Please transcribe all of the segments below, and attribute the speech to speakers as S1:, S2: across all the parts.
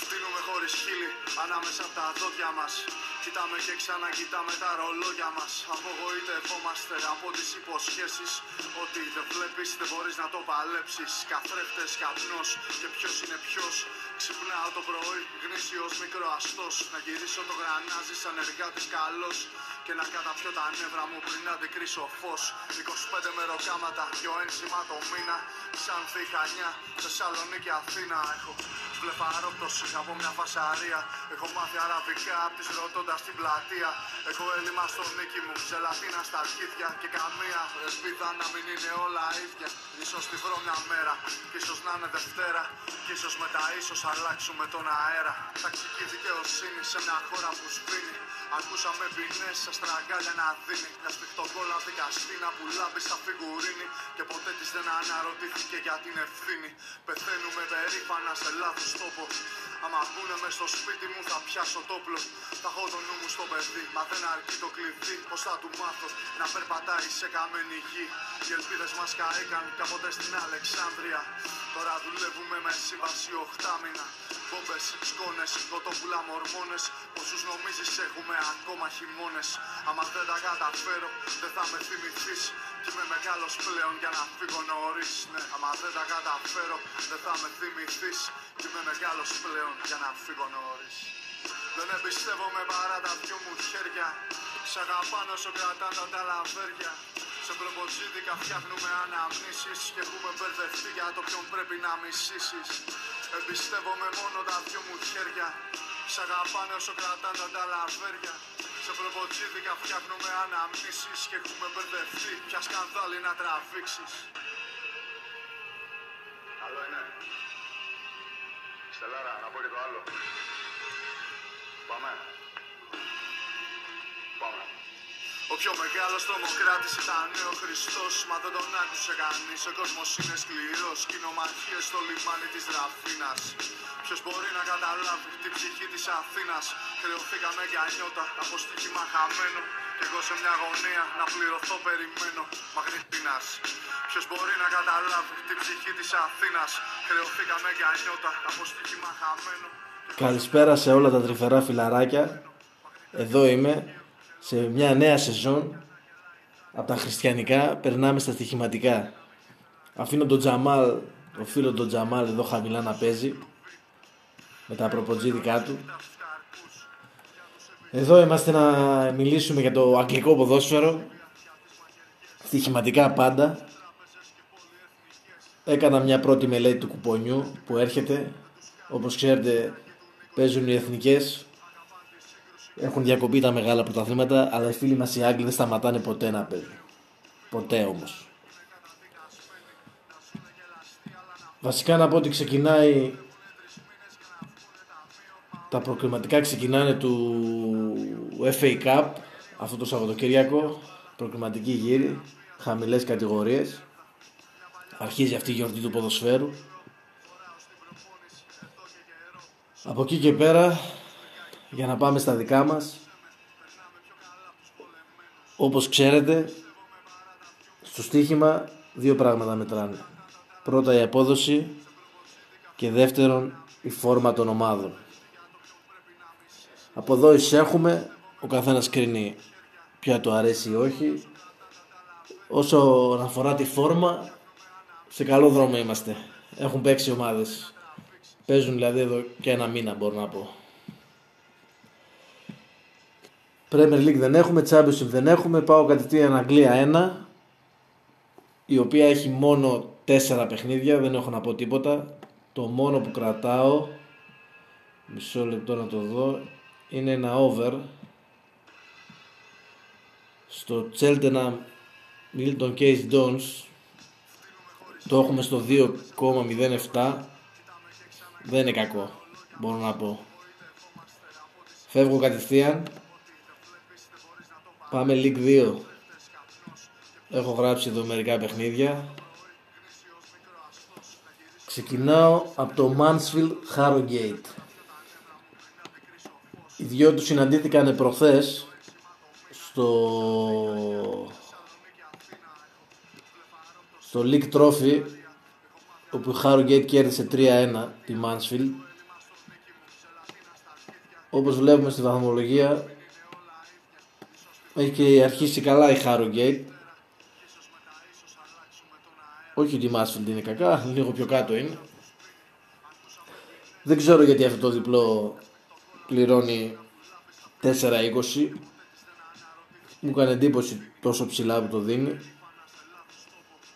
S1: Φτύνουμε χωρίς χείλη ανάμεσα από τα δόντια μας. Κοιτάμε και ξανακοιτάμε τα ρολόγια μας. Απογοητευόμαστε από τις υποσχέσεις Ότι δεν βλέπεις δεν μπορείς να το παλέψεις. Καθρέφτες καπνός και ποιος είναι ποιος. Ξυπνάω το πρωί γνήσιος μικροαστός. Να γυρίσω το γρανάζι σαν εργάτης καλός και να καταπιώ τα νεύρα μου πριν αντικρίσω φως. 25 μεροκάματα, δυο ένσημα το μήνα. Σαν Χανιά, Θεσσαλονίκη, Αθήνα. Έχω βλεφαρόπτωση από μια φασαρία. Έχω μάθει αραβικά απ' τις ρωτώντας στην πλατεία. Έχω έλλειμμα στο νίκη μου, ζελατίνα στα αρχίδια. Και καμία ελπίδα να μην είναι όλα ίδια. Ίσως τη βρω μια μέρα, κι ίσως να είναι Δευτέρα. Κι ίσως μετά ίσως αλλάξουμε τον αέρα. Ταξική δικαιοσύνη σε μια χώρα που σβήνει. Ακούσαμε ποινές στα στραγγάλια να δίνει Μια σπιχτοκόλα δικαστήνα που λάμπει στα φιγουρίνη Και ποτέ της δεν αναρωτήθηκε για την ευθύνη. Πεθαίνουμε περήφανα σε λάθος τόπο Άμα πούνε μες στο σπίτι μου θα πιάσω τόπλο Θα έχω το νου μου στο παιδί Μα δεν αρκεί το κλειδί. Πως θα του μάθω να περπατάει σε καμένη γη; Οι ελπίδες μας καήκαν κάποτε στην Αλεξάνδρεια. Τώρα δουλεύουμε με σύμβαση οχτάμινα Μπόμπες, σκόνες, κοτόπουλα μορμόνες. Πόσους νομίζεις έχουμε ακόμα χειμώνες. Άμα δεν τα καταφέρω δεν θα με θυμηθείς. Κι είμαι μεγάλος πλέον για να φύγω νωρίς. Ναι, άμα δεν τα καταφέρω δεν θα με θυμηθείς. Κι είμαι μεγάλος πλέον για να φύγω νωρίς. Δεν εμπιστεύομαι παρά τα δυο μου χέρια. Σ' αγαπάνω όσο κρατάνε τα λαβέρια. Σε προποτζίδικα φτιάχνουμε αναμνήσεις Και έχουμε μπερδευτεί για το ποιον πρέπει να μισήσεις. Εμπιστεύομαι μόνο τα δυο μου χέρια. Σ' αγαπάνε όσο κρατάνε τα λαβέρια σε προποτζίδικα φτιάχνουμε αναμνήσεις Και έχουμε μπερδευτεί πια σκανδάλι να τραβήξεις Άλλο είναι Στελάρα, να πω και το άλλο Πάμε. Πάμε. Ο πιο μεγάλος τρομοκράτης ήταν ο Χριστός. Μα δεν τον άκουσε κανείς Ο κόσμος είναι σκληρός. Κοινομαχίες στο λιμάνι της Ραφίνας. Ποιος μπορεί να καταλάβει την ψυχή της Αθήνας; Χρεωθήκαμε για νιώτα από στοίχημα χαμένο. Κι εγώ σε μια γωνία να πληρωθώ περιμένω Μαγνητίνας Ποιος μπορεί να καταλάβει την ψυχή της Αθήνας; Χρεωθήκαμε για νιώτα από στοίχημα χαμένο.
S2: Καλησπέρα σε όλα τα τρυφερά φιλαράκια. Εδώ είμαι σε μια νέα σεζόν από τα χριστιανικά περνάμε στα στοιχηματικά. Αφήνω τον Τζαμάλ, το φίλο τον Τζαμάλ εδώ χαμηλά να παίζει με τα προποτζίδικα του. Εδώ είμαστε να μιλήσουμε για το αγγλικό ποδόσφαιρο. Στοιχηματικά πάντα. Έκανα μια πρώτη μελέτη του κουπονιού που έρχεται. Όπως ξέρετε παίζουν οι εθνικές έχουν διακοπεί τα μεγάλα πρωταθλήματα αλλά οι φίλοι μας οι Άγγλοι δεν σταματάνε ποτέ να παίζουν. Ποτέ όμως. Βασικά να πω ότι ξεκινάει τα προκριματικά ξεκινάνε του FA Cup αυτό το Σαββατοκύριακο προκριματική γύρι χαμηλές κατηγορίες. Αρχίζει αυτή η γιορτή του ποδοσφαίρου. Από εκεί και πέρα, για να πάμε στα δικά μας, όπως ξέρετε, στο στοίχημα δύο πράγματα μετράνε. Πρώτα η απόδοση και δεύτερον η φόρμα των ομάδων. Από εδώ εισέχουμε, ο καθένας κρίνει ποια του αρέσει ή όχι. Όσο αφορά τη φόρμα, σε καλό δρόμο είμαστε. Έχουν παίξει ομάδες Παίζουν δηλαδή εδώ και ένα μήνα μπορώ να πω. Premier League δεν έχουμε, Championship δεν έχουμε, πάω κατευθείαν Αγγλία 1 η οποία έχει μόνο 4 παιχνίδια, δεν έχω να πω τίποτα. Το μόνο που κρατάω, μισό λεπτό να το δω, είναι ένα over στο Cheltenham Milton Case Dons το έχουμε στο 2,07 δεν είναι κακό, μπορώ να πω. Φεύγω κατευθείαν. Πάμε League 2. Έχω γράψει εδώ μερικά παιχνίδια. Ξεκινάω από το Mansfield Harrogate. Οι δυο τους συναντήθηκαν προχθές στο στο League Trophy όπου η Harrogate κέρδισε 3-1 τη Mansfield. Όπως βλέπουμε στη βαθμολογία έχει αρχίσει καλά η Harrogate. Όχι ότι η Mansfield είναι κακά, λίγο πιο κάτω είναι. Δεν ξέρω γιατί αυτό το διπλό πληρώνει 4-20. Μου έκανε εντύπωση τόσο ψηλά που το δίνει.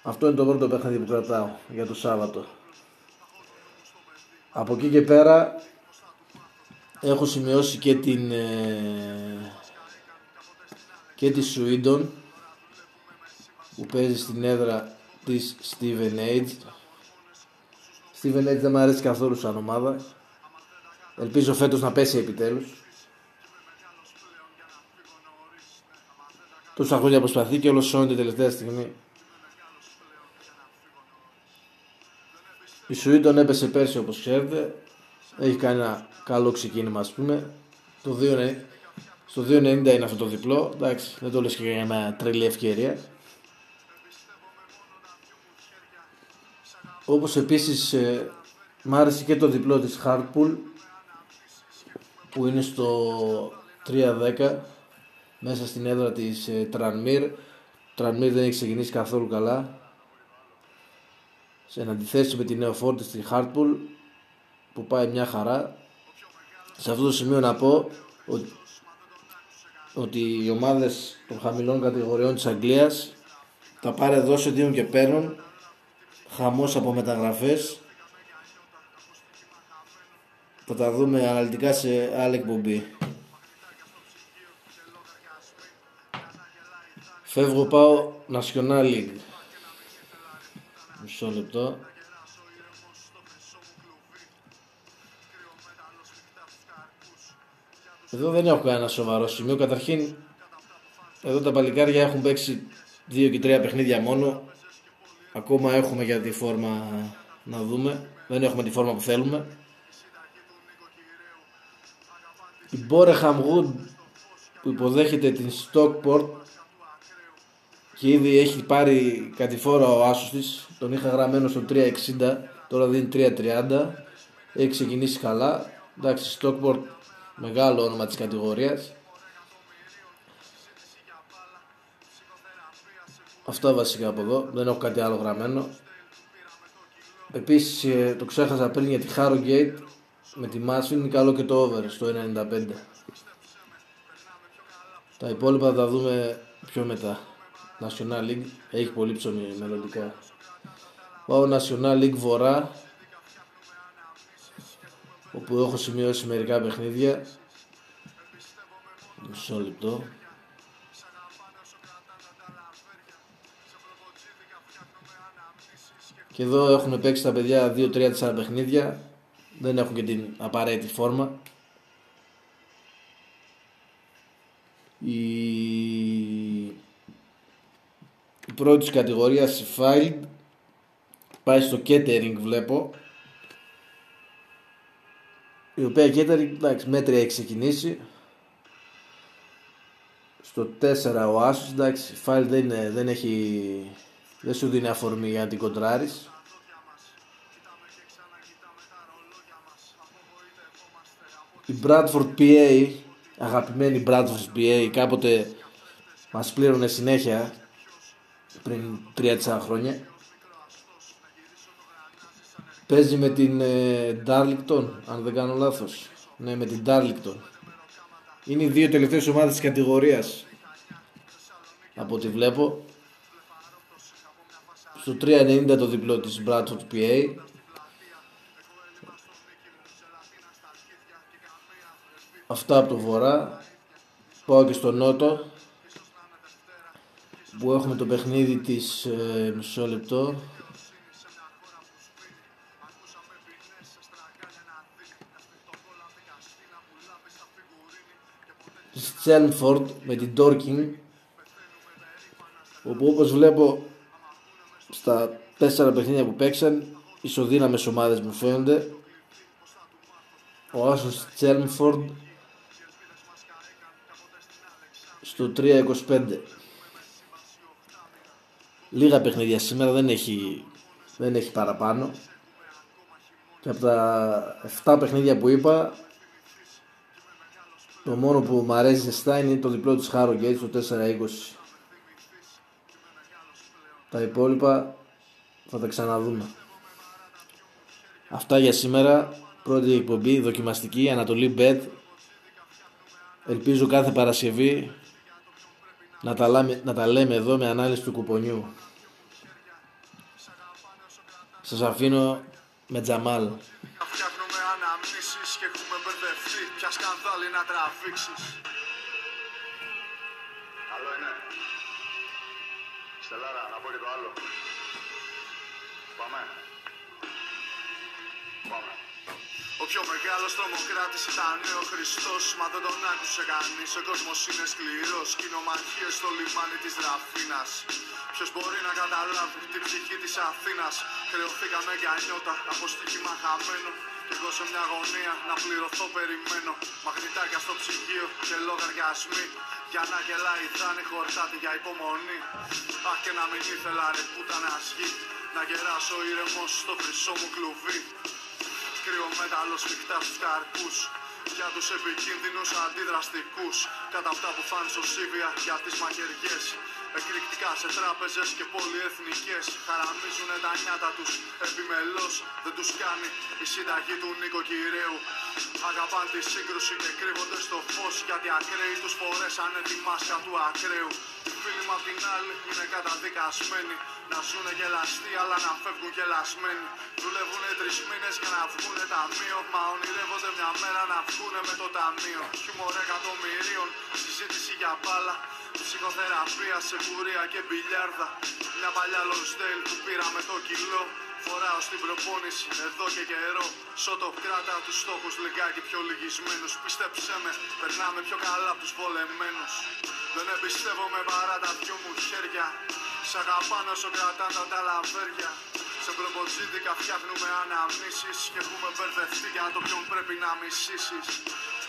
S2: Αυτό είναι το πρώτο παιχνίδι που κρατάω για το Σάββατο. Από εκεί και πέρα έχω σημειώσει και την ε, και της Σουίντον που παίζει στην έδρα της Steven Age. Steven Age δεν μου αρέσει καθόλου σαν ομάδα. Ελπίζω φέτος να πέσει επιτέλους. Τόσα χρόνια προσπαθεί και όλος σώνεται τελευταία στιγμή. Η Σουίντον έπεσε πέρσι όπως ξέρετε. Έχει κάνει ένα καλό ξεκίνημα ας πούμε. Το 2, στο 2.90 είναι αυτό το διπλό. Εντάξει, δεν το λες και για μια τρελή ευκαιρία. Όπως επίσης ε, μ' άρεσε και το διπλό της Hardpool που είναι στο 3.10 μέσα στην έδρα της ε, Tranmere. Tranmere δεν έχει ξεκινήσει καθόλου καλά σε αντιθέσει με τη νέο φόρτη στη Hardpool που πάει μια χαρά. Σε αυτό το σημείο να πω ότι, ότι οι ομάδες των χαμηλών κατηγοριών της Αγγλίας τα πάρε δώσε δίνουν και παίρνουν. Χαμός από μεταγραφές. Θα τα δούμε αναλυτικά σε άλλη εκπομπή. Φεύγω πάω National League Μισό λεπτό. Εδώ δεν έχω κανένα σοβαρό σημείο. Καταρχήν, εδώ τα παλικάρια έχουν παίξει δύο και τρία παιχνίδια μόνο. Ακόμα έχουμε για τη φόρμα να δούμε. Δεν έχουμε τη φόρμα που θέλουμε. Η Μπόρεχαμ Wood που υποδέχεται την Stockport και ήδη έχει πάρει κατηφόρα ο άσος της τον είχα γραμμένο στο 360 τώρα δίνει 330 έχει ξεκινήσει καλά εντάξει Stockport μεγάλο όνομα της κατηγορίας. Αυτά βασικά από εδώ. Δεν έχω κάτι άλλο γραμμένο. Επίσης ε, το ξέχασα πριν για τη Harrogate με τη Mansfield είναι καλό και το over στο 1.95 τα υπόλοιπα θα τα δούμε πιο μετά. National League. Έχει πολύ ψωμί μελλοντικά. Πάω National League Βορρά όπου έχω σημειώσει μερικά παιχνίδια. Μισό λεπτό. Και εδώ έχουν παίξει τα παιδιά 2-3-4 παιχνίδια. Δεν έχουν και την απαραίτητη φόρμα. Η η πρώτη κατηγορίας η Filed πάει στο catering βλέπω η οποία catering εντάξει μέτρια έχει ξεκινήσει στο 4 ο Άσος εντάξει η Filed δεν, είναι, δεν έχει δεν σου δίνει αφορμή για να την κοντράρεις η Bradford PA αγαπημένη Bradford PA κάποτε μας πλήρωνε συνέχεια πριν 3-4 χρόνια. Παίζει με την ε, Darlington, αν δεν κάνω λάθος. Ναι, με την Darlington. Είναι οι δύο τελευταίες ομάδες της κατηγορίας. Από ό,τι βλέπω. Στο 3.90 το διπλό της Bradford PA. Αυτά από το βορρά. Πάω και στο νότο που έχουμε το παιχνίδι της ε, μισό λεπτό της Τσέλμφορντ με την Dorking όπου όπως βλέπω στα τέσσερα παιχνίδια που παίξαν ισοδύναμες ομάδες μου φαίνονται ο Άσος Τσέλμφορντ στο 3.25 Λίγα παιχνίδια σήμερα δεν έχει Δεν έχει παραπάνω. Και από τα 7 παιχνίδια που είπα, το μόνο που μου αρέσει ζεστά είναι το διπλό της Χάρο Γκέιτς, το 4-20. Τα υπόλοιπα θα τα ξαναδούμε. Αυτά για σήμερα. Πρώτη εκπομπή, δοκιμαστική, Ανατολή Bet. Ελπίζω κάθε Παρασκευή να τα, λέμε, να τα λέμε εδώ με ανάλυση του κουπονιού. Σας αφήνω με Τζαμάλ.
S1: Σκανδάλι να τραβήξεις Καλό είναι Στελάρα, να πω και το άλλο Πάμε Πάμε ο πιο μεγάλο τρομοκράτη ήταν ο Χριστό. Μα δεν τον άκουσε κανεί. Ο κόσμο είναι σκληρό. Κοινομαχίε στο λιμάνι τη Ραφίνα. Ποιο μπορεί να καταλάβει την ψυχή τη Αθήνα. Χρεωθήκαμε για νιώτα από στοίχημα χαμένο. Κι εγώ σε μια γωνία να πληρωθώ περιμένω. Μαγνητάκια στο ψυγείο και λογαριασμοί. Για να γελάει δάνει χορτάτη για υπομονή. Αχ και να μην ήθελα ρε να γη. Να γεράσω ήρεμος στο χρυσό μου κλουβί. Κρύο μέταλλος σφιχτά στους καρπούς για τους επικίνδυνους αντιδραστικούς κατά αυτά που φάνε στο Σίβια για τις μαχαιριές εκρηκτικά σε τράπεζες και πολυεθνικές. Χαραμίζουν τα νιάτα τους επιμελώς δεν τους κάνει η συνταγή του νοικοκυρέου αγαπάν τη σύγκρουση και κρύβονται στο φως γιατί ακραίοι τους φορέσανε τη μάσκα του ακραίου. Οι φίλοι μου απ' την άλλη είναι καταδικασμένοι. Να ζουν γελαστοί αλλά να φεύγουν γελασμένοι. Δουλεύουνε τρεις μήνες για να βγουνε ταμείο Μα ονειρεύονται μια μέρα να βγουνε με το ταμείο. Χιούμορ εκατομμυρίων, συζήτηση για μπάλα Ψυχοθεραπεία σε κουρία και μπιλιάρδα. Μια παλιά Λονστέιλ που πήρα με το κιλό. Φοράω στην προπόνηση εδώ και καιρό. Σώτο κράτα τους στόχους λιγάκι πιο λυγισμένους. Πίστεψέ με, περνάμε πιο καλά από τους βολεμένους. Δεν εμπιστεύομαι παρά τα δυο μου χέρια. Σ' αγαπάνω όσο κρατάνε τα λαβέρια Σε προποτσίδικα φτιάχνουμε αναμνήσεις Και έχουμε μπερδευτεί για το ποιον πρέπει να μισήσεις.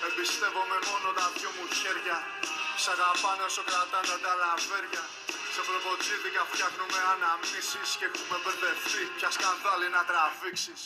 S1: Εμπιστεύομαι μόνο τα δυο μου χέρια. Σ' αγαπάνε όσο κρατάνε τα λαβέρια. Σε προποτσίδικα φτιάχνουμε αναμνήσεις και έχουμε μπερδευτεί Πια σκανδάλι να τραβήξεις